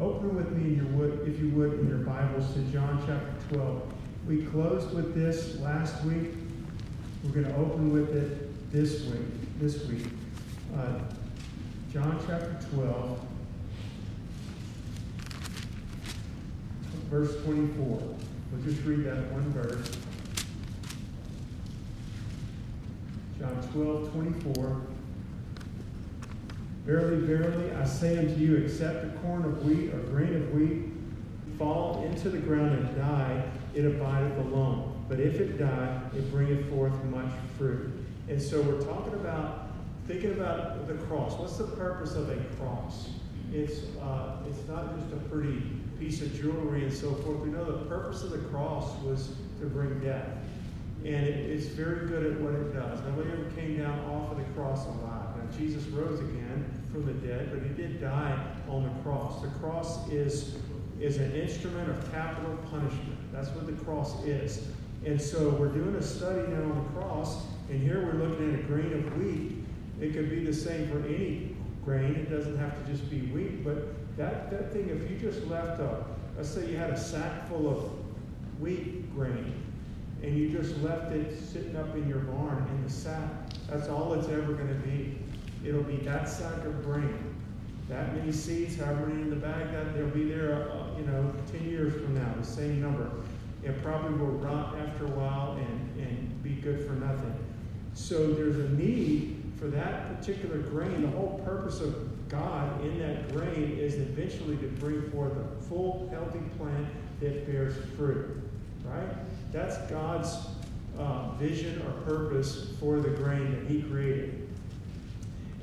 Open with me, your wood, if you would, in your Bibles to John chapter 12. We closed with this last week. We're going to open with it this week. This week, uh, John chapter 12, verse 24. We'll just read that one verse. John 12, 24. Verily, verily, I say unto you, except a corn of wheat or grain of wheat fall into the ground and die, it abideth alone. But if it die, it bringeth forth much fruit. And so we're talking about, thinking about the cross. What's the purpose of a cross? It's, uh, it's not just a pretty piece of jewelry and so forth. We know the purpose of the cross was to bring death. And it is very good at what it does. Nobody ever came down off of the cross alive. Now, Jesus rose again from the dead, but he did die on the cross. The cross is, is an instrument of capital punishment. That's what the cross is. And so we're doing a study now on the cross, and here we're looking at a grain of wheat. It could be the same for any grain. It doesn't have to just be wheat, but that, that thing, if you just left a, let's say you had a sack full of wheat grain, and you just left it sitting up in your barn in the sack, that's all it's ever going to be. It'll be that sack of grain. That many seeds, however many in the bag, that they'll be there, uh, you know, 10 years from now, the same number. It probably will rot after a while and, and be good for nothing. So there's a need for that particular grain. The whole purpose of God in that grain is eventually to bring forth a full, healthy plant that bears fruit. Right? That's God's uh, vision or purpose for the grain that He created.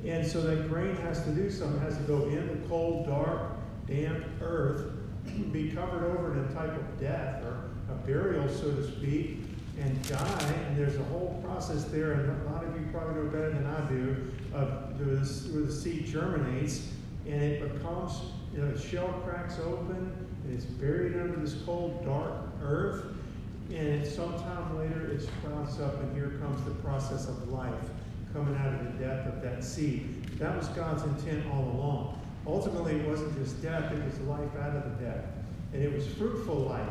And so that grain has to do something. It has to go in the cold, dark, damp earth, be covered over in a type of death or a burial, so to speak, and die. And there's a whole process there, and a lot of you probably know better than I do, of where the seed germinates and it becomes, you know, the shell cracks open and it's buried under this cold, dark earth. And sometime later it sprouts up, and here comes the process of life coming out of the death of that seed. That was God's intent all along. Ultimately, it wasn't just death, it was life out of the death. And it was fruitful life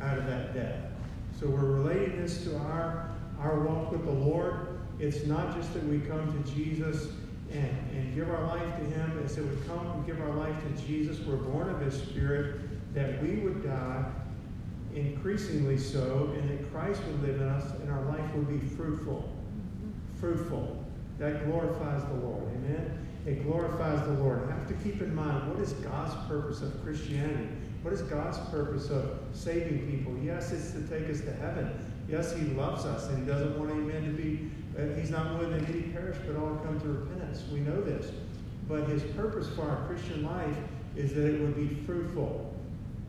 out of that death. So we're relating this to our, our walk with the Lord. It's not just that we come to Jesus and, and give our life to Him. It's that we come and give our life to Jesus. We're born of His Spirit, that we would die increasingly so, and that Christ would live in us, and our life would be fruitful. Fruitful. That glorifies the Lord. Amen? It glorifies the Lord. Have to keep in mind what is God's purpose of Christianity? What is God's purpose of saving people? Yes, it's to take us to heaven. Yes, He loves us, and He doesn't want any man to be, uh, He's not willing that any perish, but all come to repentance. We know this. But His purpose for our Christian life is that it would be fruitful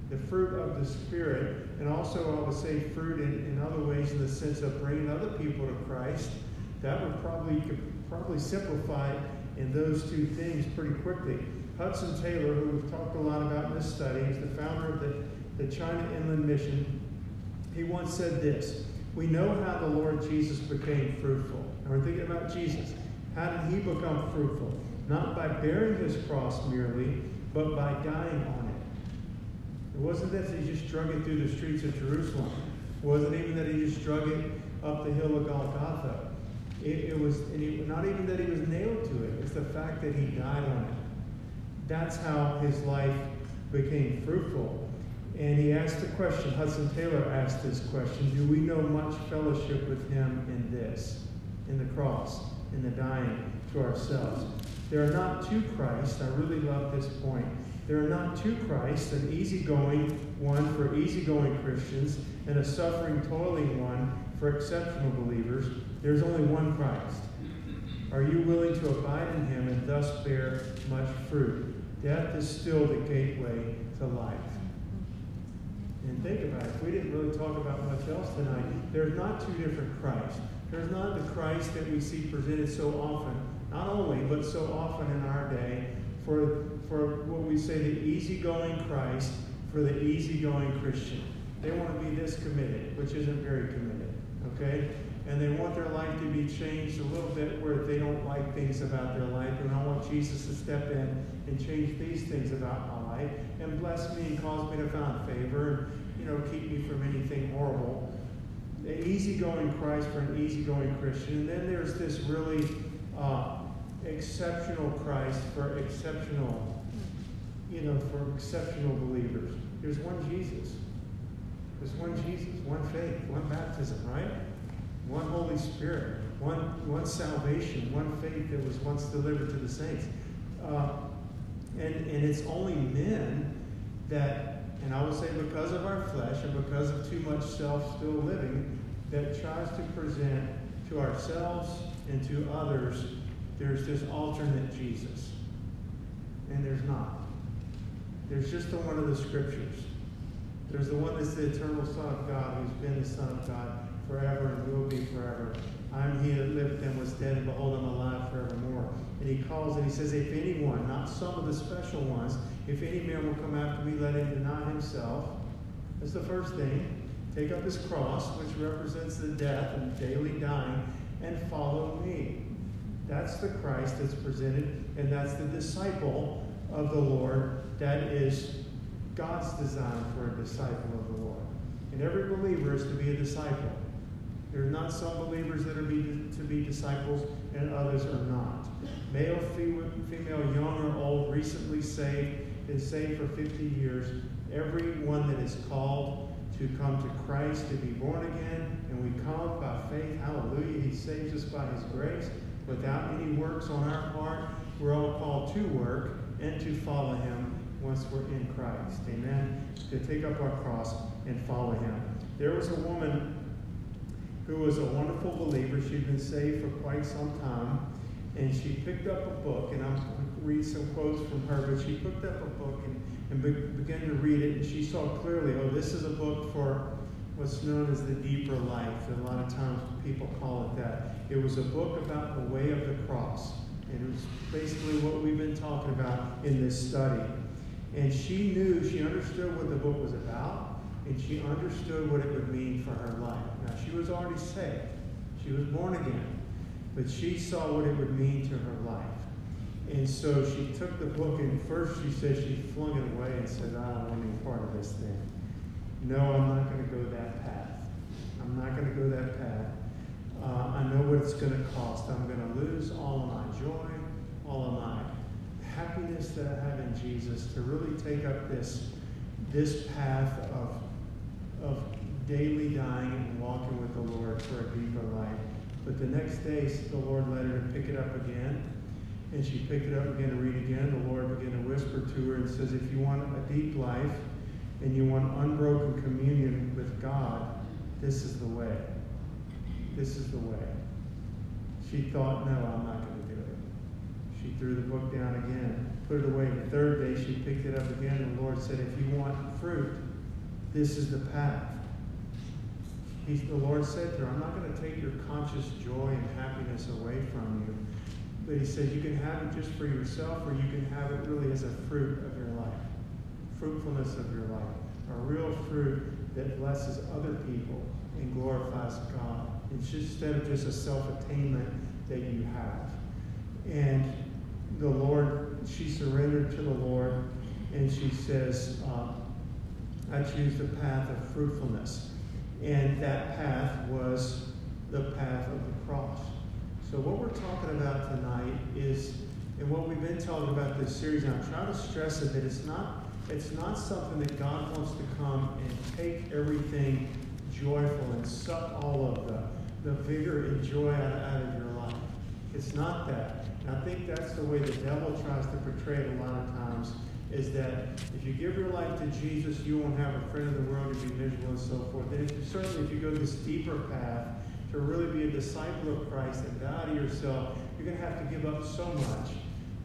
the fruit of the Spirit, and also I would say fruit in, in other ways in the sense of bringing other people to Christ. That would probably, you could probably simplify in those two things pretty quickly. Hudson Taylor, who we've talked a lot about in this study, is the founder of the, the China Inland Mission. He once said this We know how the Lord Jesus became fruitful. And we're thinking about Jesus. How did he become fruitful? Not by bearing his cross merely, but by dying on it. It wasn't that he just drug it through the streets of Jerusalem. It wasn't even that he just drug it up the hill of Golgotha. It, it was he, not even that he was nailed to it. It's the fact that he died on it. That's how his life became fruitful. And he asked the question, Hudson Taylor asked this question, do we know much fellowship with him in this, in the cross, in the dying to ourselves? There are not two Christ. I really love this point. There are not two Christs, an easygoing one for easygoing Christians and a suffering, toiling one for exceptional believers. There's only one Christ. Are you willing to abide in him and thus bear much fruit? Death is still the gateway to life. And think about it. We didn't really talk about much else tonight, there's not two different Christs. There's not the Christ that we see presented so often, not only, but so often in our day, for, for what we say the easygoing Christ, for the easygoing Christian. They want to be this committed, which isn't very committed. Okay? and they want their life to be changed a little bit where they don't like things about their life. And I want Jesus to step in and change these things about my life and bless me and cause me to find favor and, you know, keep me from anything horrible. An easygoing Christ for an easygoing Christian. And then there's this really uh, exceptional Christ for exceptional, you know, for exceptional believers. There's one Jesus. There's one Jesus, one faith, one baptism, right? One Holy Spirit, one, one salvation, one faith that was once delivered to the saints. Uh, and, and it's only men that, and I would say because of our flesh and because of too much self still living, that tries to present to ourselves and to others, there's this alternate Jesus. And there's not. There's just the one of the scriptures. There's the one that's the eternal Son of God, who's been the Son of God forever and will be forever. I'm he that lived and was dead, and behold, I'm alive forevermore. And he calls and he says, If anyone, not some of the special ones, if any man will come after me, let him deny himself. That's the first thing. Take up his cross, which represents the death and daily dying, and follow me. That's the Christ that's presented, and that's the disciple of the Lord that is God's design for a disciple of the Lord. And every believer is to be a disciple. There are not some believers that are be, to be disciples and others are not. Male, female, young or old, recently saved, been saved for 50 years. Everyone that is called to come to Christ, to be born again, and we come by faith. Hallelujah. He saves us by His grace without any works on our part. We're all called to work and to follow Him once we're in Christ. Amen. To take up our cross and follow him. There was a woman who was a wonderful believer. She'd been saved for quite some time. And she picked up a book, and I'm going to read some quotes from her, but she picked up a book and, and be, began to read it, and she saw clearly, oh, this is a book for what's known as the deeper life. And a lot of times people call it that. It was a book about the way of the cross. And it was basically what we've been talking about in this study. And she knew, she understood what the book was about, and she understood what it would mean for her life. She was already saved, she was born again, but she saw what it would mean to her life. And so she took the book, and first she said she flung it away and said, I don't want any part of this thing. No, I'm not going to go that path. I'm not going to go that path. Uh, I know what it's going to cost. I'm going to lose all of my joy, all of my happiness that I have in Jesus to really take up this, this path of, of daily dying and walking with the Lord for a deeper life. But the next day, the Lord led her to pick it up again. And she picked it up again to read again. The Lord began to whisper to her and says, If you want a deep life and you want unbroken communion with God, this is the way. This is the way. She thought, No, I'm not going to do it. she threw the book down again, put it away. The third day, she picked it up again, and the Lord said, If you want fruit, this is the path. He, the Lord said to her, I'm not going to take your conscious joy and happiness away from you. But he said, You can have it just for yourself, or you can have it really as a fruit of your life. Fruitfulness of your life. A real fruit that blesses other people and glorifies God. Instead of just a self attainment that you have. And the Lord, she surrendered to the Lord, and she says, uh, I choose the path of fruitfulness. And that path was the path of the cross. So, what we're talking about tonight is, and what we've been talking about this series, and I'm trying to stress it that it's not, it's not something that God wants to come and take everything joyful and suck all of the, the vigor and joy out, out of your life. It's not that. And I think that's the way the devil tries to portray it a lot of times, is that if you give your life to Jesus, you won't have a friend in the world, you'll be miserable and so forth. And if, certainly if you go this deeper path to really be a disciple of Christ and die to yourself, you're going to have to give up so much.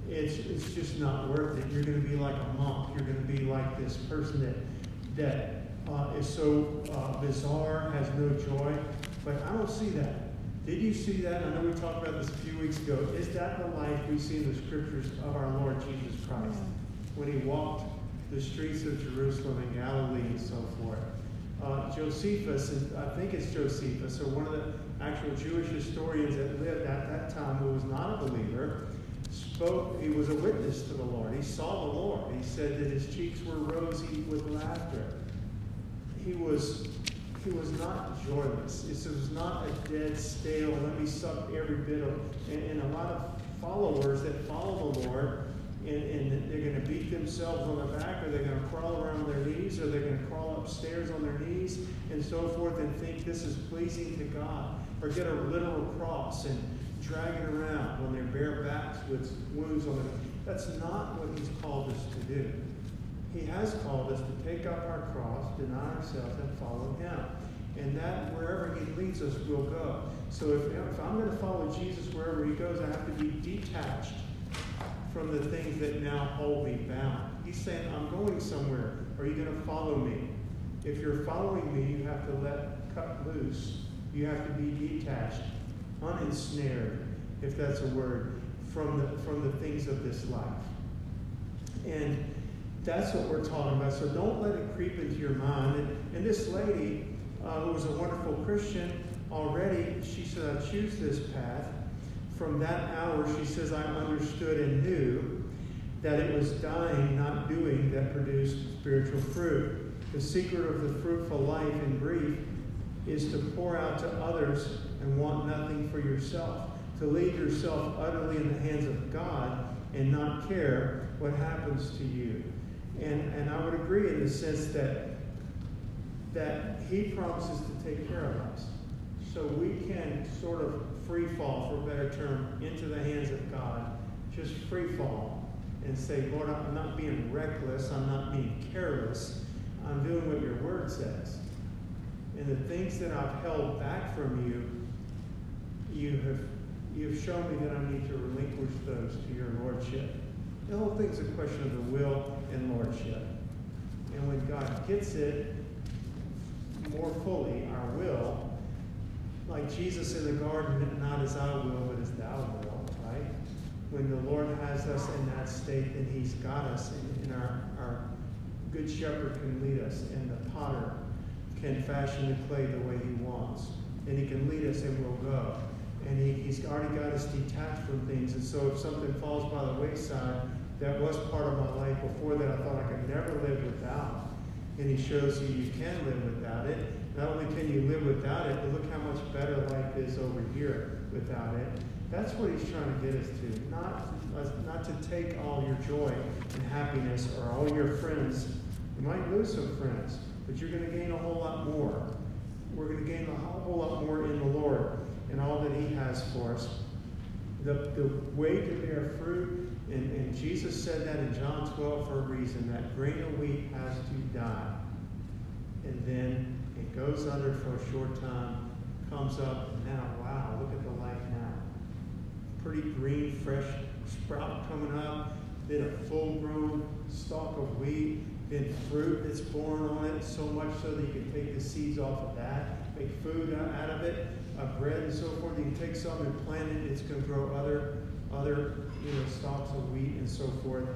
It's, it's just not worth it. You're going to be like a monk. You're going to be like this person that, that uh, is so uh, bizarre, has no joy. But I don't see that. Did you see that? I know we talked about this a few weeks ago. Is that the life we see in the scriptures of our Lord Jesus Christ when he walked the streets of Jerusalem and Galilee and so forth? Uh, Josephus, and I think it's Josephus, or one of the actual Jewish historians that lived at that time who was not a believer, spoke, he was a witness to the Lord. He saw the Lord. He said that his cheeks were rosy with laughter. He was he was not joyless. This was not a dead, stale, let me suck every bit of and, and a lot of followers that follow the Lord and, and they're going to beat themselves on the back, or they're going to crawl around their knees, or they're going to crawl upstairs on their knees, and so forth, and think this is pleasing to God, or get a literal cross and drag it around on they're bare backs with wounds on them. That's not what He's called us to do. He has called us to take up our cross, deny ourselves, and follow Him. And that wherever He leads us, we'll go. So if, if I'm going to follow Jesus wherever He goes, I have to be detached from the things that now hold me bound. He's saying, I'm going somewhere. Are you going to follow me? If you're following me, you have to let cut loose. You have to be detached, unensnared, if that's a word, from the, from the things of this life. And that's what we're talking about. So don't let it creep into your mind. And, and this lady, uh, who was a wonderful Christian already, she said, I choose this path from that hour, she says, I understood and knew that it was dying, not doing, that produced spiritual fruit. The secret of the fruitful life, in brief, is to pour out to others and want nothing for yourself, to leave yourself utterly in the hands of God and not care what happens to you. And, and I would agree in the sense that, that He promises to take care of us. So we can sort of free fall, for a better term, into the hands of God. Just free fall and say, Lord, I'm not being reckless. I'm not being careless. I'm doing what your word says. And the things that I've held back from you, you have you've shown me that I need to relinquish those to your lordship. The whole thing's a question of the will and lordship. And when God gets it more fully, our will, like Jesus in the garden, not as I will, but as thou will, right? When the Lord has us in that state, then he's got us, and, our, our good shepherd can lead us, and the potter can fashion the clay the way he wants. And he can lead us, and we'll go. And he, he's already got us detached from things. And so if something falls by the wayside, that was part of my life before that I thought I could never live without. And he shows you you can live without it. Not only can you live without it, but look how much better life is over here without it. That's what he's trying to get us to. Not, not to take all your joy and happiness or all your friends. You might lose some friends, but you're going to gain a whole lot more. We're going to gain a whole lot more in the Lord and all that he has for us. The, the way to bear fruit, and, and Jesus said that in John 12 for a reason, that grain of wheat has to die. And then goes under for a short time, comes up, and now, wow, look at the light now. Pretty green, fresh sprout coming up, then a full grown stalk of wheat, then fruit that's born on it, so much so that you can take the seeds off of that, make food out of it, uh, bread and so forth. You can take some and plant it, it's going to grow other, other you know, stalks of wheat and so forth.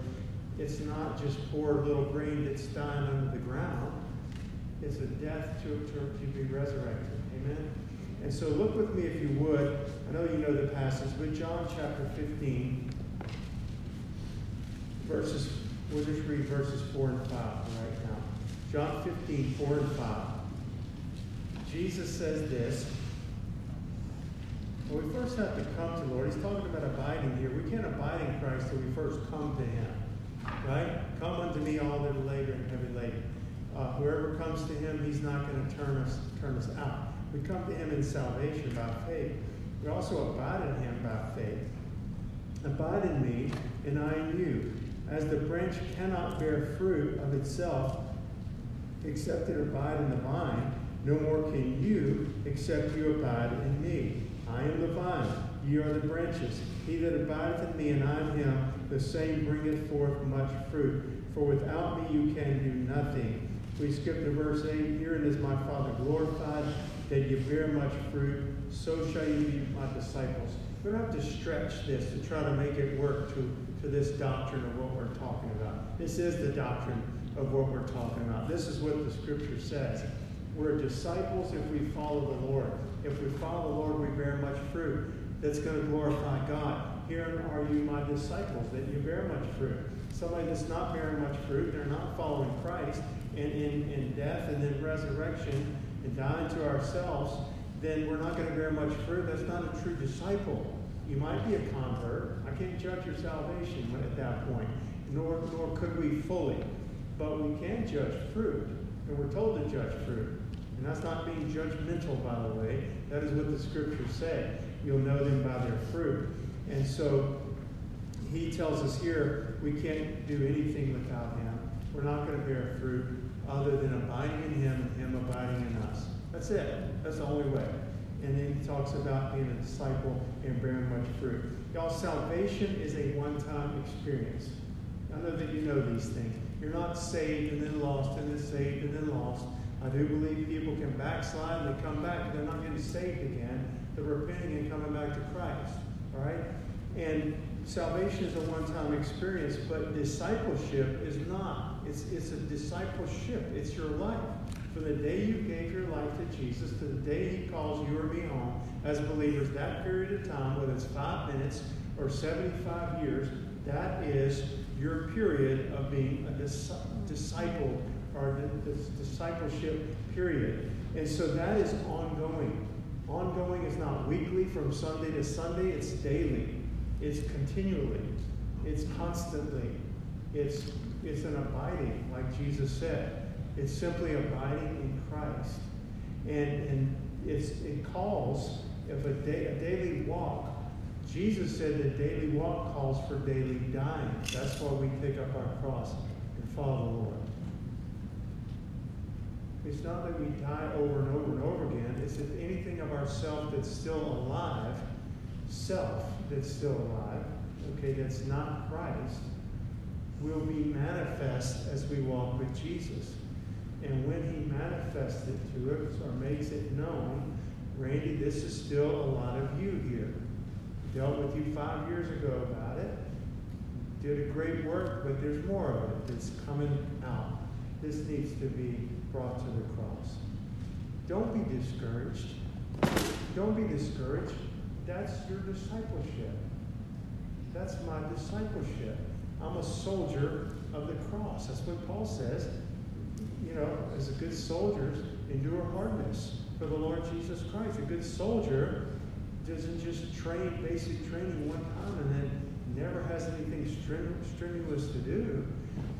It's not just poor little grain that's dying is a death to, to, to be resurrected. Amen? And so look with me, if you would. I know you know the passage, but John chapter 15, verses, we'll just read verses 4 and 5 right now. John 15, 4 and 5. Jesus says this. Well, we first have to come to the Lord. He's talking about abiding here. We can't abide in Christ till we first come to Him. Right? Come unto me, all that are labor and heavy laden. Uh, whoever comes to him, he's not going to turn us turn us out. We come to him in salvation by faith. We also abide in him by faith. Abide in me, and I in you. As the branch cannot bear fruit of itself except it abide in the vine, no more can you except you abide in me. I am the vine, ye are the branches. He that abideth in me and I in him, the same bringeth forth much fruit. For without me you can do nothing. We skip to verse 8. Herein is my Father glorified, that you bear much fruit, so shall you be my disciples. We don't have to stretch this to try to make it work to, to this doctrine of what we're talking about. This is the doctrine of what we're talking about. This is what the scripture says. We're disciples if we follow the Lord. If we follow the Lord, we bear much fruit that's going to glorify God. Here are you, my disciples, that you bear much fruit. Somebody that's not bearing much fruit, they're not following Christ, and in, in death and then resurrection and dying to ourselves, then we're not going to bear much fruit. That's not a true disciple. You might be a convert. I can't judge your salvation at that point, nor, nor could we fully. But we can judge fruit, and we're told to judge fruit. And that's not being judgmental, by the way. That is what the scriptures say. You'll know them by their fruit. And so he tells us here we can't do anything without him. We're not going to bear fruit other than abiding in him and him abiding in us. That's it. That's the only way. And then he talks about being a disciple and bearing much fruit. Y'all, salvation is a one time experience. I know that you know these things. You're not saved and then lost and then saved and then lost. I do believe people can backslide and they come back. They're not getting saved again. They're repenting and coming back to Christ. All right? And salvation is a one-time experience, but discipleship is not. It's, it's a discipleship. It's your life. From the day you gave your life to Jesus to the day he calls you or me home as believers, that period of time, whether it's five minutes or 75 years, that is your period of being a dis- disciple or this discipleship period. And so that is ongoing. Ongoing is not weekly from Sunday to Sunday, it's daily. It's continually. It's constantly. It's, it's an abiding, like Jesus said. It's simply abiding in Christ. And, and it's, it calls, if a, a daily walk, Jesus said that daily walk calls for daily dying. That's why we pick up our cross and follow the Lord. It's not that we die over and over and over again. It's that anything of ourself that's still alive, self that's still alive, okay, that's not Christ, will be manifest as we walk with Jesus. And when he manifests it to us or makes it known, Randy, this is still a lot of you here. Dealt with you five years ago about it. Did a great work, but there's more of it that's coming out. This needs to be brought to the cross. Don't be discouraged. Don't be discouraged. That's your discipleship. That's my discipleship. I'm a soldier of the cross. That's what Paul says. You know, as a good soldier, endure hardness for the Lord Jesus Christ. A good soldier doesn't just train basic training one time and then never has anything strenuous to do.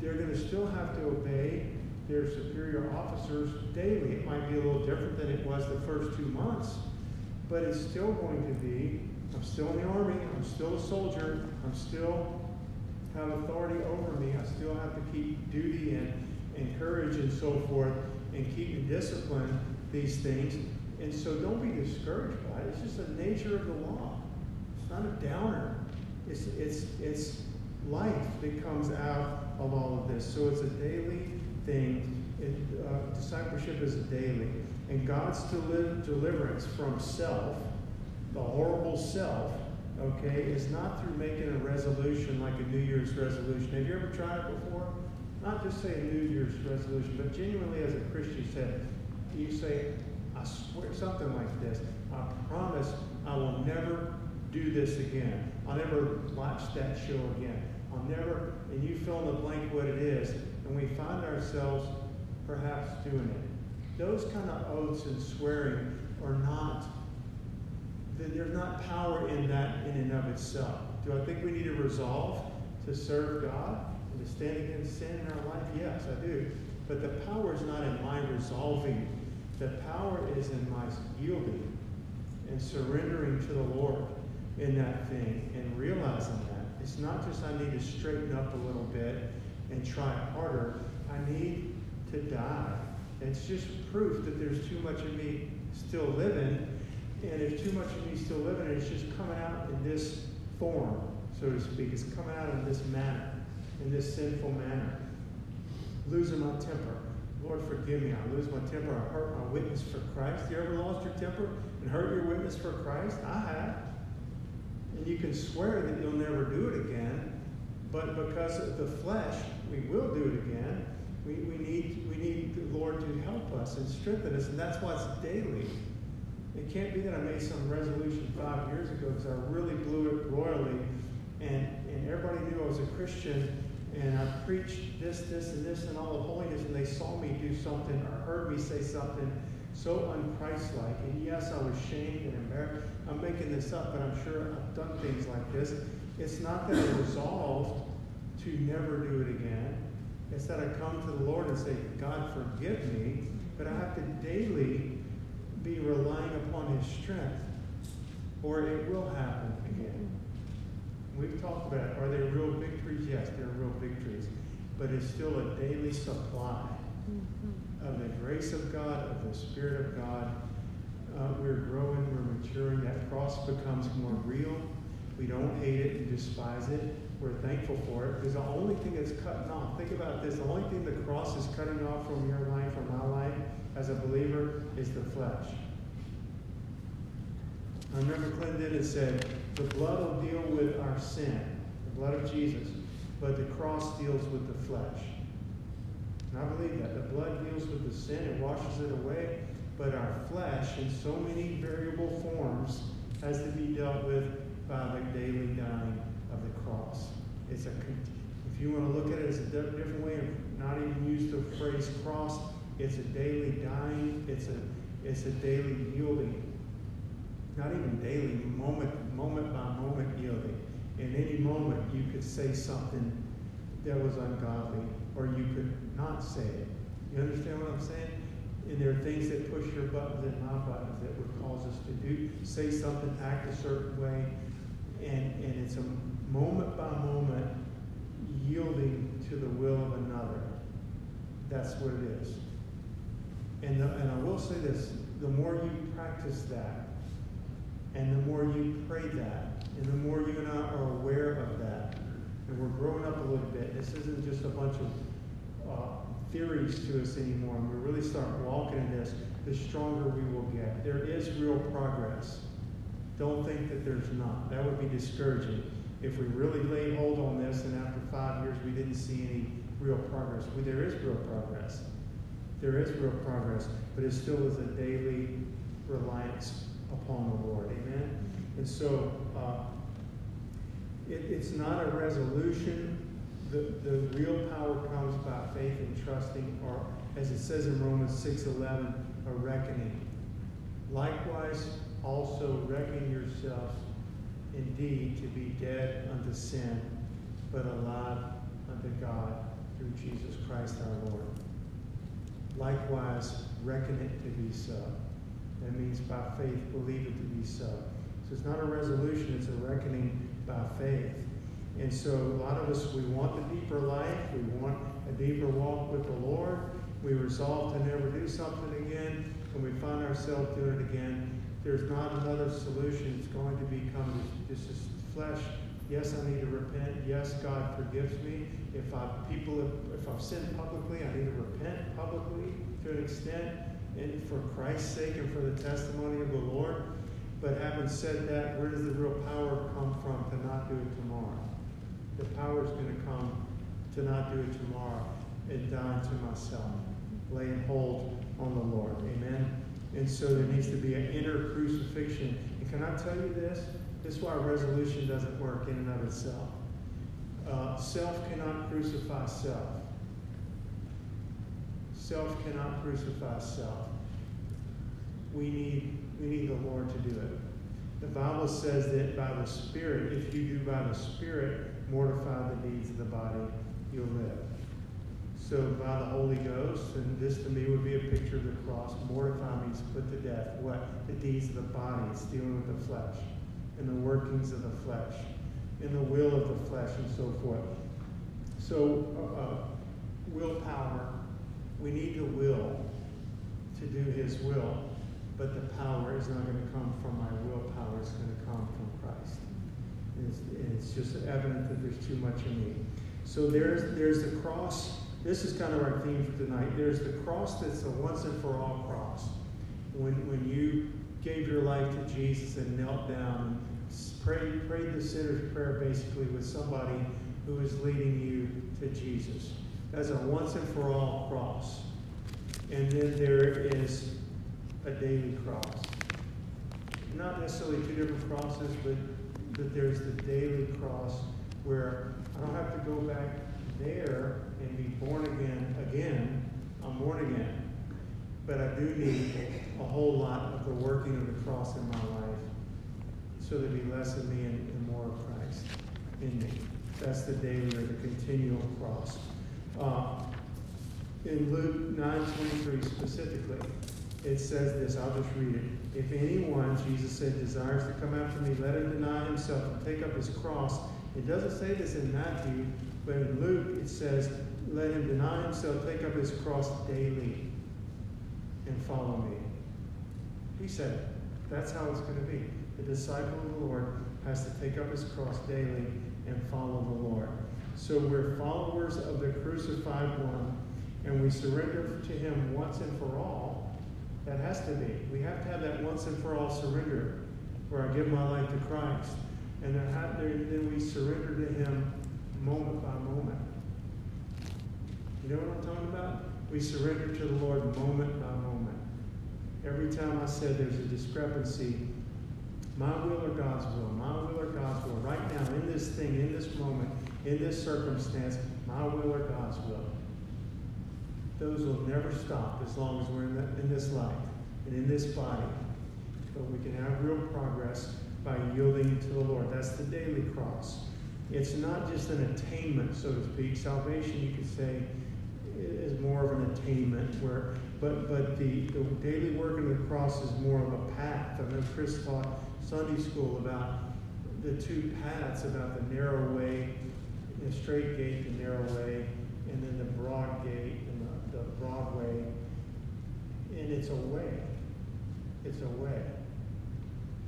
They're going to still have to obey their superior officers daily. It might be a little different than it was the first two months, but it's still going to be I'm still in the army, I'm still a soldier, I'm still have authority over me, I still have to keep duty and, and courage and so forth and keep in discipline these things. And so don't be discouraged by it. It's just the nature of the law. It's not a downer. It's, it's, it's life that comes out of all of this. So it's a daily thing. It, uh, discipleship is a daily. And God's deli- deliverance from self, the horrible self, okay, is not through making a resolution like a New Year's resolution. Have you ever tried it before? Not just say a New Year's resolution, but genuinely as a Christian said, you say, I swear, something like this. I promise I will never do this again. I'll never watch that show again. I'll never, and you fill in the blank what it is, and we find ourselves perhaps doing it. Those kind of oaths and swearing are not, there's not power in that in and of itself. Do I think we need to resolve to serve God and to stand against sin in our life? Yes, I do. But the power is not in my resolving. The power is in my yielding and surrendering to the Lord in that thing and realizing that. It's not just I need to straighten up a little bit and try harder. I need to die. It's just proof that there's too much of me still living, and there's too much of me still living, and it's just coming out in this form, so to speak. It's coming out in this manner, in this sinful manner. Losing my temper. Lord, forgive me. I lose my temper. I hurt my witness for Christ. You ever lost your temper and hurt your witness for Christ? I have. And you can swear that you'll never do it again, but because of the flesh, we will do it again. We, we, need, we need the Lord to help us and strengthen us, and that's why it's daily. It can't be that I made some resolution five years ago because I really blew it royally, and, and everybody knew I was a Christian, and I preached this, this, and this, and all the holiness, and they saw me do something or heard me say something so unchristlike. And yes, I was shamed and embarrassed. I'm making this up, but I'm sure I've done things like this. It's not that I resolved to never do it again. It's that I come to the Lord and say, God, forgive me, but I have to daily be relying upon His strength, or it will happen again. We've talked about it. Are there real victories? Yes, there are real victories. But it's still a daily supply mm-hmm. of the grace of God, of the Spirit of God. Uh, we're growing, we're maturing. That cross becomes more real. We don't hate it and despise it. We're thankful for it because the only thing that's cutting off, think about this, the only thing the cross is cutting off from your life, from my life as a believer, is the flesh. I remember Clinton had said, the blood will deal with our sin, the blood of Jesus, but the cross deals with the flesh. And I believe that. The blood deals with the sin, it washes it away, but our flesh, in so many variable forms, has to be dealt with by the daily dying of the cross. It's a, if you want to look at it as a different way of not even use the phrase cross, it's a daily dying, it's a, it's a daily yielding. Not even daily, moment, moment by moment yielding. In any moment, you could say something that was ungodly, or you could not say it. You understand what I'm saying? And there are things that push your buttons and my buttons that would cause us to do, say something, act a certain way, and, and it's a moment by moment yielding to the will of another. That's what it is. And, the, and I will say this the more you practice that, and the more you pray that, and the more you and I are aware of that, and we're growing up a little bit, this isn't just a bunch of uh, theories to us anymore, and we really start walking in this, the stronger we will get. There is real progress. Don't think that there's not. That would be discouraging. If we really lay hold on this and after five years we didn't see any real progress, well, there is real progress. There is real progress, but it still is a daily reliance upon the Lord. Amen? And so uh, it, it's not a resolution. The, the real power comes by faith and trusting, or as it says in Romans 6.11, a reckoning. Likewise, also reckon yourselves indeed to be dead unto sin, but alive unto God through Jesus Christ our Lord. Likewise, reckon it to be so. That means by faith, believe it to be so. So it's not a resolution, it's a reckoning by faith. And so a lot of us, we want the deeper life, we want a deeper walk with the Lord. We resolve to never do something again, and we find ourselves doing it again there's not another solution. It's going to become this, this is flesh. Yes, I need to repent. Yes, God forgives me. If I people if I've sinned publicly, I need to repent publicly to an extent, and for Christ's sake and for the testimony of the Lord. But having said that, where does the real power come from to not do it tomorrow? The power is going to come to not do it tomorrow and die to myself, laying hold on the Lord. Amen. And so there needs to be an inner crucifixion. And can I tell you this? This is why resolution doesn't work in and of itself. Uh, self cannot crucify self. Self cannot crucify self. We need, we need the Lord to do it. The Bible says that by the Spirit, if you do by the Spirit mortify the deeds of the body, you'll live. So by the Holy Ghost, and this to me would be a picture of the cross. Mortify means put to death. What? The deeds of the body. It's dealing with the flesh and the workings of the flesh in the will of the flesh and so forth. So uh, uh, willpower, we need to will to do his will, but the power is not going to come from my willpower. It's going to come from Christ. It's, it's just evident that there's too much in me. So there's, there's the cross this is kind of our theme for tonight. There's the cross that's a once and for all cross. When, when you gave your life to Jesus and knelt down prayed, prayed the sinner's prayer basically with somebody who is leading you to Jesus. as a once and for all cross. And then there is a daily cross. Not necessarily two different crosses, but, but there's the daily cross where I don't have to go back there and be born again again. I'm born again. But I do need a whole lot of the working of the cross in my life so there be less of me and, and more of Christ in me. That's the daily or the continual cross. Uh, in Luke 9.23 specifically, it says this, I'll just read it. If anyone, Jesus said, desires to come after me, let him deny himself and take up his cross. It doesn't say this in Matthew, but in Luke it says, let him deny himself, take up his cross daily, and follow me. He said, that's how it's going to be. The disciple of the Lord has to take up his cross daily and follow the Lord. So we're followers of the crucified one, and we surrender to him once and for all. That has to be. We have to have that once and for all surrender where I give my life to Christ. And then we surrender to him moment by moment. You know what I'm talking about? We surrender to the Lord moment by moment. Every time I said there's a discrepancy, my will or God's will, my will or God's will, right now, in this thing, in this moment, in this circumstance, my will or God's will. Those will never stop as long as we're in, the, in this life and in this body. But we can have real progress by yielding to the Lord. That's the daily cross. It's not just an attainment, so to speak. Salvation, you could say, is more of an attainment, where, but but the, the daily work of the cross is more of a path. I know Chris taught Sunday school about the two paths, about the narrow way, the straight gate, the narrow way, and then the broad gate and the, the broad way. And it's a way. It's a way.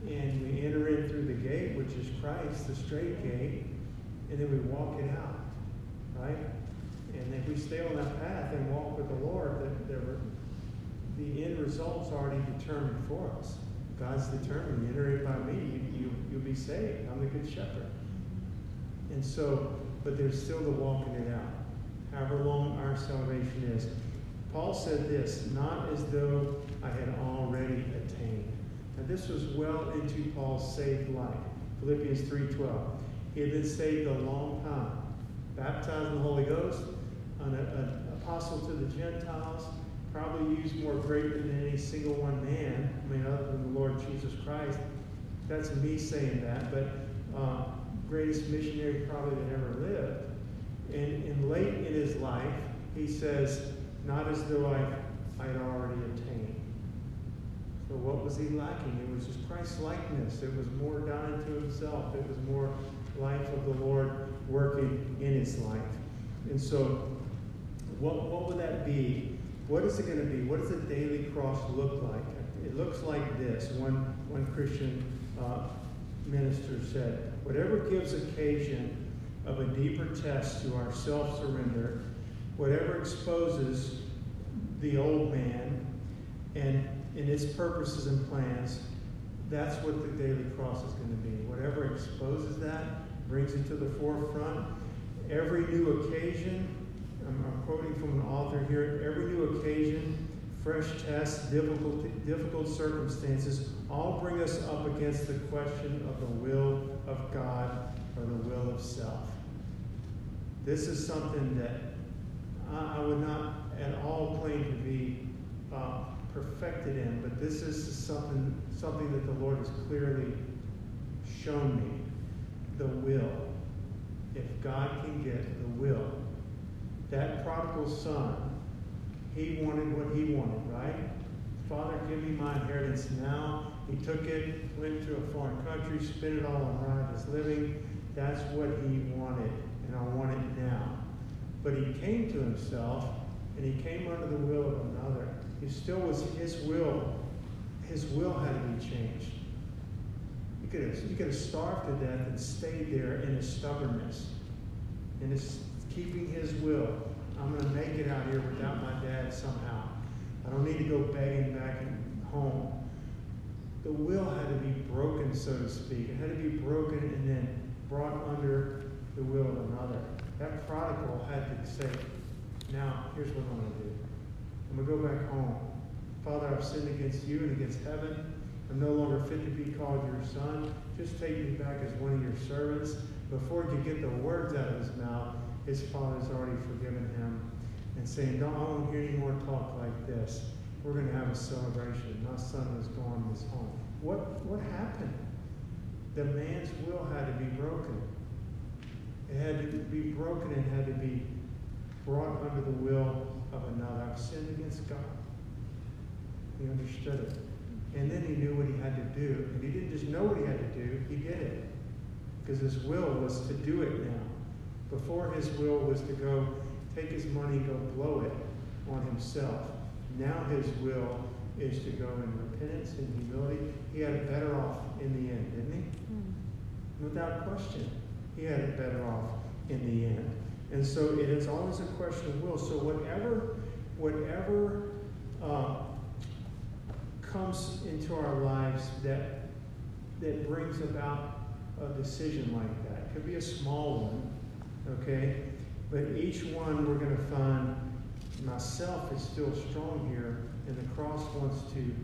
And we enter in through the gate, which is Christ, the straight gate, and then we walk it out, right? And if we stay on that path and walk with the Lord, the, the, the end result's already determined for us. God's determined, you enter in by me, you, you, you'll be saved. I'm the good shepherd. And so, but there's still the walking it out, however long our salvation is. Paul said this, not as though I had already attained. Now this was well into Paul's saved life. Philippians 3.12. He had been saved a long time. Baptized in the Holy Ghost, an, an apostle to the Gentiles, probably used more greatly than any single one man, I mean, other than the Lord Jesus Christ. That's me saying that, but uh, greatest missionary probably that ever lived. And, and late in his life, he says, not as though I, I'd already attained. So what was he lacking? It was just Christ's likeness. It was more dying to himself. It was more life of the Lord working in his life. And so what, what would that be what is it going to be? What does the daily cross look like? It looks like this. One, one Christian uh, minister said, Whatever gives occasion of a deeper test to our self surrender, whatever exposes the old man and in its purposes and plans, that's what the daily cross is going to be. Whatever exposes that, brings it to the forefront. Every new occasion I'm, quoting from an author here. Every new occasion, fresh tests, difficult, difficult circumstances all bring us up against the question of the will of God or the will of self. This is something that I, I would not at all claim to be uh, perfected in, but this is something, something that the Lord has clearly shown me. The will. If God can get the will, that prodigal son, he wanted what he wanted, right? Father, give me my inheritance now. He took it, went to a foreign country, spent it all on riotous living. That's what he wanted, and I want it now. But he came to himself, and he came under the will of another. It still was his will. His will had to be changed. He could have, he could have starved to death and stayed there in his stubbornness, in his keeping his will. I'm going to make it out here without my dad somehow. I don't need to go begging back home. The will had to be broken, so to speak. It had to be broken and then brought under the will of another. That prodigal had to say, Now, here's what I'm going to do I'm going to go back home. Father, I've sinned against you and against heaven. I'm no longer fit to be called your son. Just take me back as one of your servants. Before could get the words out of his mouth, his father's already forgiven him and saying, Don't I won't hear any more talk like this. We're going to have a celebration. My son was gone this home. What what happened? The man's will had to be broken. It had to be broken and had to be brought under the will of another. I've sinned against God. He understood it. And then he knew what he had to do. And he didn't just know what he had to do, he did it. Because his will was to do it now. Before his will was to go take his money, go blow it on himself. Now his will is to go in repentance and humility. He had it better off in the end, didn't he? Mm. Without question, he had it better off in the end. And so it is always a question of will. So whatever, whatever uh, comes into our lives that that brings about a decision like that. It could be a small one, okay? But each one we're going to find myself is still strong here, and the cross wants to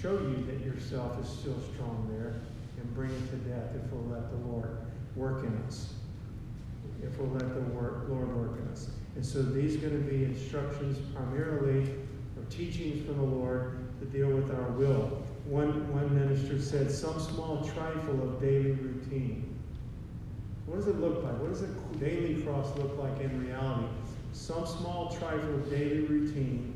show you that yourself is still strong there and bring it to death if we'll let the Lord work in us. If we'll let the Lord work in us. And so these are going to be instructions primarily or teachings from the Lord to deal with our will. One, one minister said, some small trifle of daily routine. What does it look like? What does a daily cross look like in reality? Some small trifle of daily routine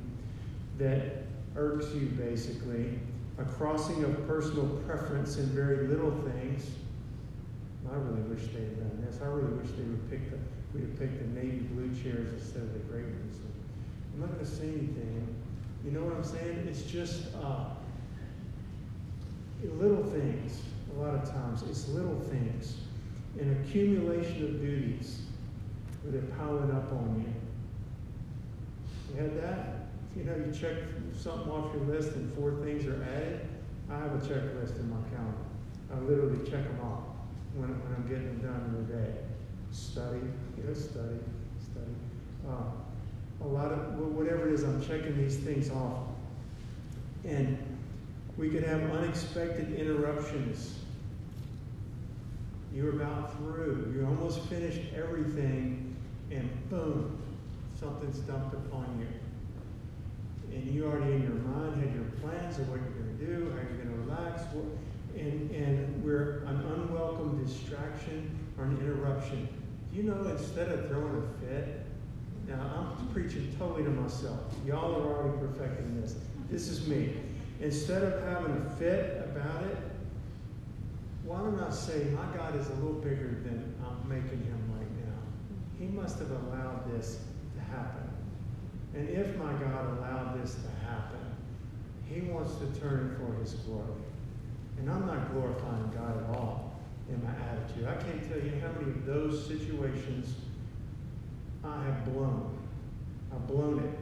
that irks you, basically. A crossing of personal preference in very little things. I really wish they had done this. I really wish they would pick the, we'd have picked the navy blue chairs instead of the gray ones. I'm not going to say anything. You know what I'm saying? It's just uh, little things. A lot of times, it's little things an accumulation of duties that are piling up on you. You had that? You know, you check something off your list and four things are added. I have a checklist in my calendar. I literally check them off when, when I'm getting them done in the day. Study, you know, study, study. Uh, a lot of, whatever it is, I'm checking these things off. And we could have unexpected interruptions you're about through. You almost finished everything, and boom, something's dumped upon you. And you already in your mind had your plans of what you're going to do, how you're going to relax, and, and we're an unwelcome distraction or an interruption. You know, instead of throwing a fit, now I'm preaching totally to myself. Y'all are already perfecting this. This is me. Instead of having a fit about it, why don't I say, my God is a little bigger than I'm making him right now? He must have allowed this to happen. And if my God allowed this to happen, he wants to turn for his glory. And I'm not glorifying God at all in my attitude. I can't tell you how many of those situations I have blown. I've blown it.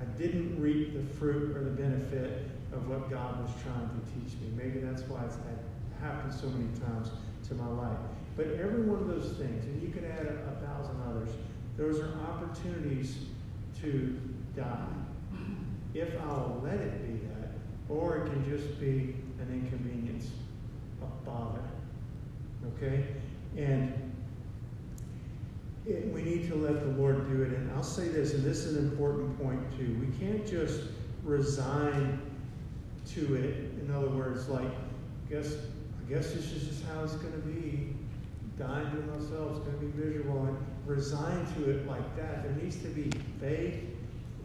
I didn't reap the fruit or the benefit of what God was trying to teach me. Maybe that's why it's had happened so many times to my life. But every one of those things, and you could add a, a thousand others, those are opportunities to die. If I'll let it be that, or it can just be an inconvenience, a bother. Okay? And it, we need to let the Lord do it. And I'll say this, and this is an important point too. We can't just resign to it. In other words, like, guess I guess this is just how it's going to be. Dying to ourselves, going to be miserable and resigned to it like that. There needs to be faith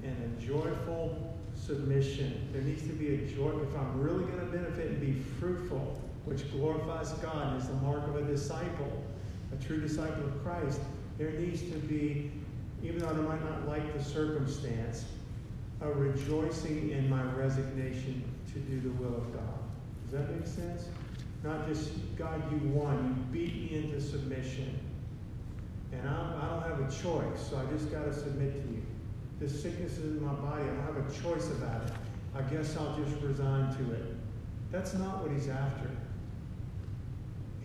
and a joyful submission. There needs to be a joy. If I'm really going to benefit and be fruitful, which glorifies God and is the mark of a disciple, a true disciple of Christ, there needs to be, even though I might not like the circumstance, a rejoicing in my resignation to do the will of God. Does that make sense? Not just, God, you won. You beat me into submission. And I'm, I do not have a choice, so I just got to submit to you. This sickness is in my body. I don't have a choice about it. I guess I'll just resign to it. That's not what he's after.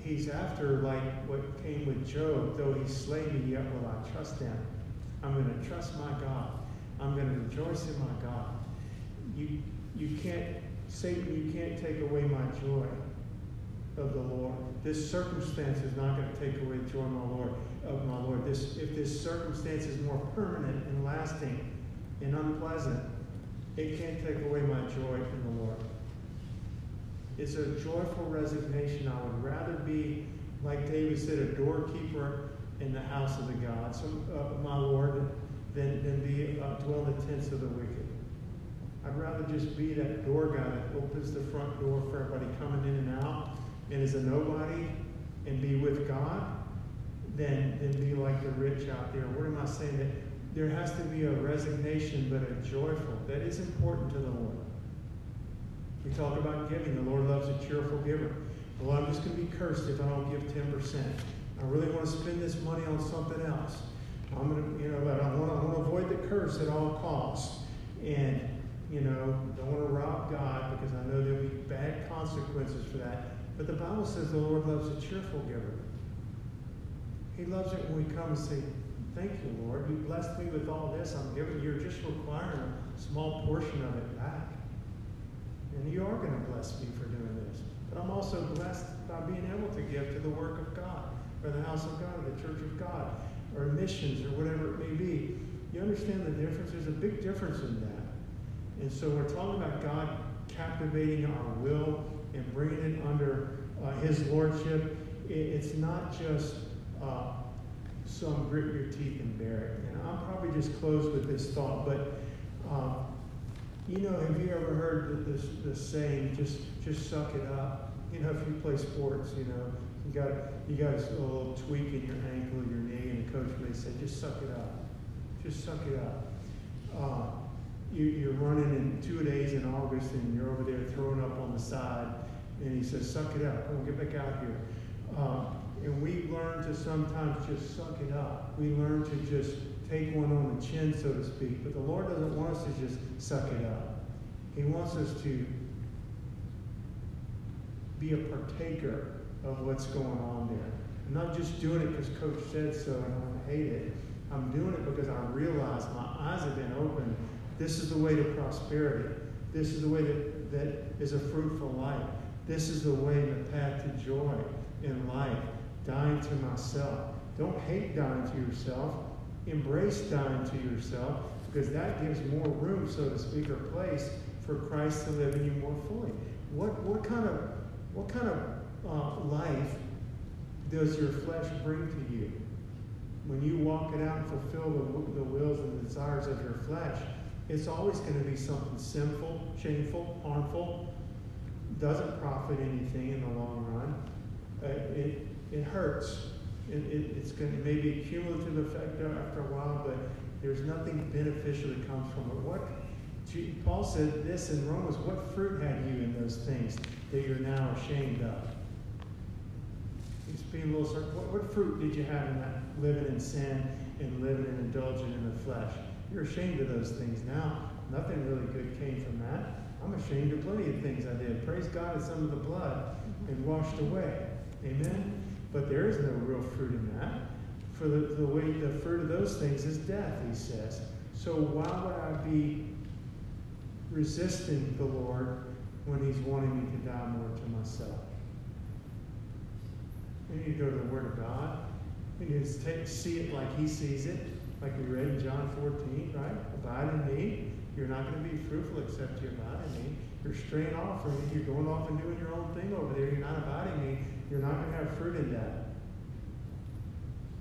He's after, like what came with Job, though he slay me, yet will I trust him. I'm going to trust my God. I'm going to rejoice in my God. You, you can't, Satan, you can't take away my joy of the Lord. This circumstance is not going to take away the joy of my Lord. Of my Lord. This, if this circumstance is more permanent and lasting and unpleasant, it can't take away my joy in the Lord. It's a joyful resignation. I would rather be, like David said, a doorkeeper in the house of the God, so, uh, my Lord, than, than be uh, dwell in the tents of the wicked. I'd rather just be that door guy that opens the front door for everybody coming in and out and is a nobody and be with God than, than be like the rich out there. What am I saying? That there has to be a resignation, but a joyful. That is important to the Lord. We talk about giving. The Lord loves a cheerful giver. Well, I'm just going to be cursed if I don't give 10%. I really want to spend this money on something else. I'm going to, you know, but I want, I want to avoid the curse at all costs. And, you know, don't want to rob God because I know there'll be bad consequences for that. But the Bible says the Lord loves a cheerful giver. He loves it when we come and say, Thank you, Lord. You blessed me with all this I'm giving. You're just requiring a small portion of it back. And you are going to bless me for doing this. But I'm also blessed by being able to give to the work of God, or the house of God, or the church of God, or missions, or whatever it may be. You understand the difference? There's a big difference in that. And so we're talking about God captivating our will and bringing it under uh, His lordship. It, it's not just uh, some grit your teeth and bear it. And I'll probably just close with this thought, but. Uh, you know, have you ever heard the, this, this saying, just just suck it up? You know, if you play sports, you know, you got you got a little tweak in your ankle or your knee, and the coach may say, just suck it up. Just suck it up. Uh, you, you're running in two days in August, and you're over there throwing up on the side, and he says, suck it up. Come get back out here. Uh, and we learn to sometimes just suck it up. We learn to just take one on the chin, so to speak. But the Lord doesn't want us to just suck it up. He wants us to be a partaker of what's going on there. I'm not just doing it because Coach said so and I hate it. I'm doing it because I realize my eyes have been opened. This is the way to prosperity. This is the way that, that is a fruitful life. This is the way, the path to joy in life. Dying to myself. Don't hate dying to yourself. Embrace dying to yourself because that gives more room, so to speak, or place for Christ to live in you more fully. What, what kind of, what kind of uh, life does your flesh bring to you? When you walk it out and fulfill the, the wills and the desires of your flesh, it's always going to be something sinful, shameful, harmful, doesn't profit anything in the long run. Uh, it, it hurts. It, it, it's going to maybe a cumulative effect after a while, but there's nothing beneficial that comes from it. What Paul said this in Romans: What fruit had you in those things that you're now ashamed of? He's being a little. What, what fruit did you have in that living in sin and living and indulging in the flesh? You're ashamed of those things now. Nothing really good came from that. I'm ashamed of plenty of things I did. Praise God, some of the blood mm-hmm. and washed away. Amen. But there is no real fruit in that. For the, the way the fruit of those things is death, he says. So why would I be resisting the Lord when he's wanting me to die more to myself? We need to go to the Word of God. We need to take, see it like he sees it, like we read in John 14, right? Abide in me. You're not going to be fruitful except you abide in me. You're straying off from me. You're going off and doing your own thing over there. You're not abiding me. You're not going to have fruit in that.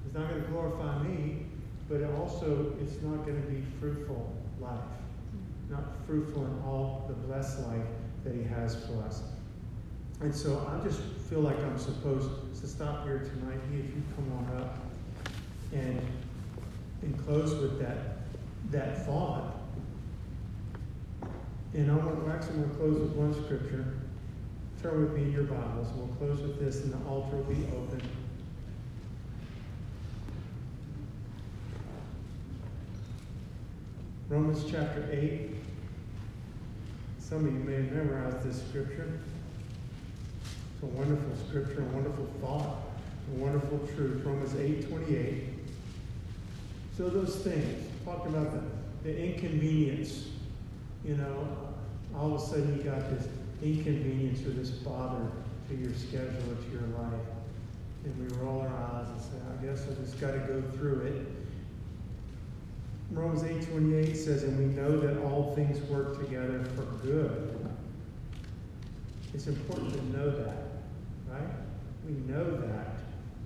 It's not going to glorify me, but it also it's not going to be fruitful life. Not fruitful in all the blessed life that He has for us. And so I just feel like I'm supposed to stop here tonight. If you come on up and and close with that that thought. And I want, actually going to close with one scripture. Turn with me your Bibles. We'll close with this, and the altar will be open. Romans chapter 8. Some of you may have memorized this scripture. It's a wonderful scripture, a wonderful thought, a wonderful truth. Romans 8 28. So those things, talking about the, the inconvenience, you know, all of a sudden you got this inconvenience or this bother to your schedule or to your life. And we roll our eyes and say, I guess I just got to go through it. Romans 8.28 says, and we know that all things work together for good. It's important to know that, right? We know that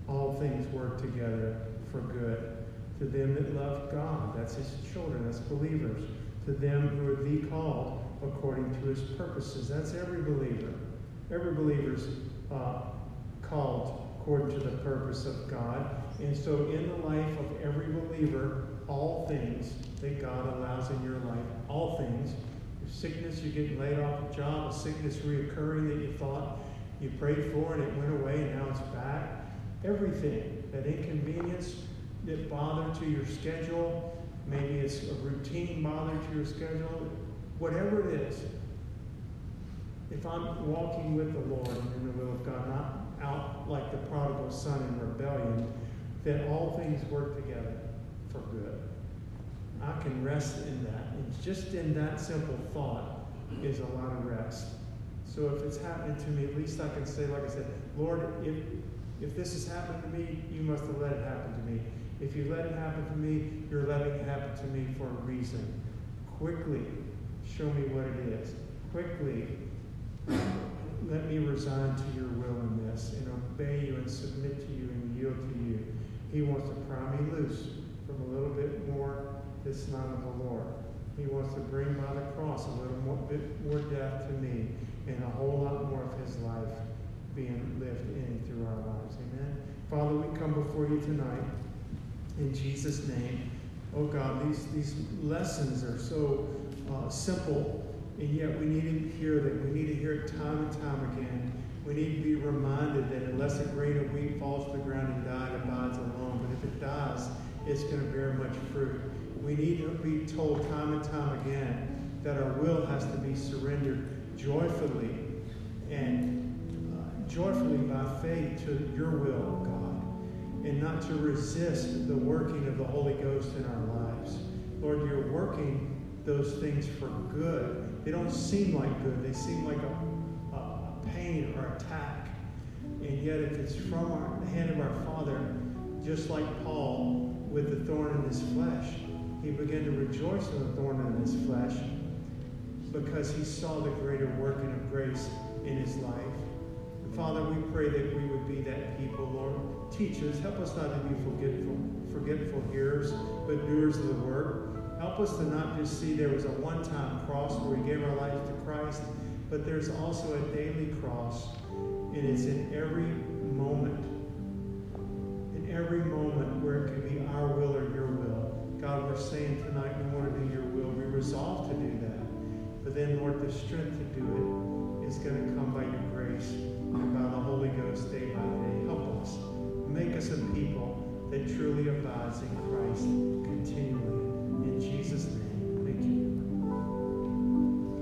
all things work together for good to them that love God. That's his children, that's believers. To them who are the called according to his purposes. That's every believer. Every believer's uh, called according to the purpose of God. And so, in the life of every believer, all things that God allows in your life, all things, your sickness, you're getting laid off a job, a sickness reoccurring that you thought you prayed for and it went away and now it's back, everything, that inconvenience that bother to your schedule, maybe it's a routine bother to your schedule, whatever it is, if I'm walking with the Lord and in the will of God, not out like the prodigal son in rebellion, that all things work together for good. I can rest in that. And just in that simple thought is a lot of rest. So if it's happening to me, at least I can say, like I said, Lord, if if this has happened to me, you must have let it happen to me. If you let it happen to me, you're letting it happen to me for a reason. Quickly, show me what it is. Quickly, let me resign to your will in this and obey you and submit to you and yield to you. He wants to pry me loose from a little bit more this not of the Lord. He wants to bring by the cross a little more, bit more death to me and a whole lot more of his life being lived in through our lives. Amen. Father, we come before you tonight in Jesus' name. Oh God, these, these lessons are so uh, simple, and yet we need to hear them. We need to hear it time and time again. We need to be reminded that unless a grain of wheat falls to the ground and dies, it abides alone. But if it dies, it's going to bear much fruit. We need to be told time and time again that our will has to be surrendered joyfully and uh, joyfully by faith to your will, God and not to resist the working of the Holy Ghost in our lives. Lord, you're working those things for good. They don't seem like good, they seem like a, a pain or attack. And yet, if it's from our, the hand of our Father, just like Paul with the thorn in his flesh, he began to rejoice in the thorn in his flesh because he saw the greater working of grace in his life. Father, we pray that we would be that people, Lord. Teach us. Help us not to be forgetful, forgetful hearers, but doers of the word. Help us to not just see there was a one-time cross where we gave our life to Christ, but there's also a daily cross, and it's in every moment. In every moment where it can be our will or your will. God, we're saying tonight we want to do your will. We resolve to do that. But then, Lord, the strength to do it is going to come by your grace and by the Holy Ghost day by day. Help us. Make us a people that truly abides in Christ. Jesus' name.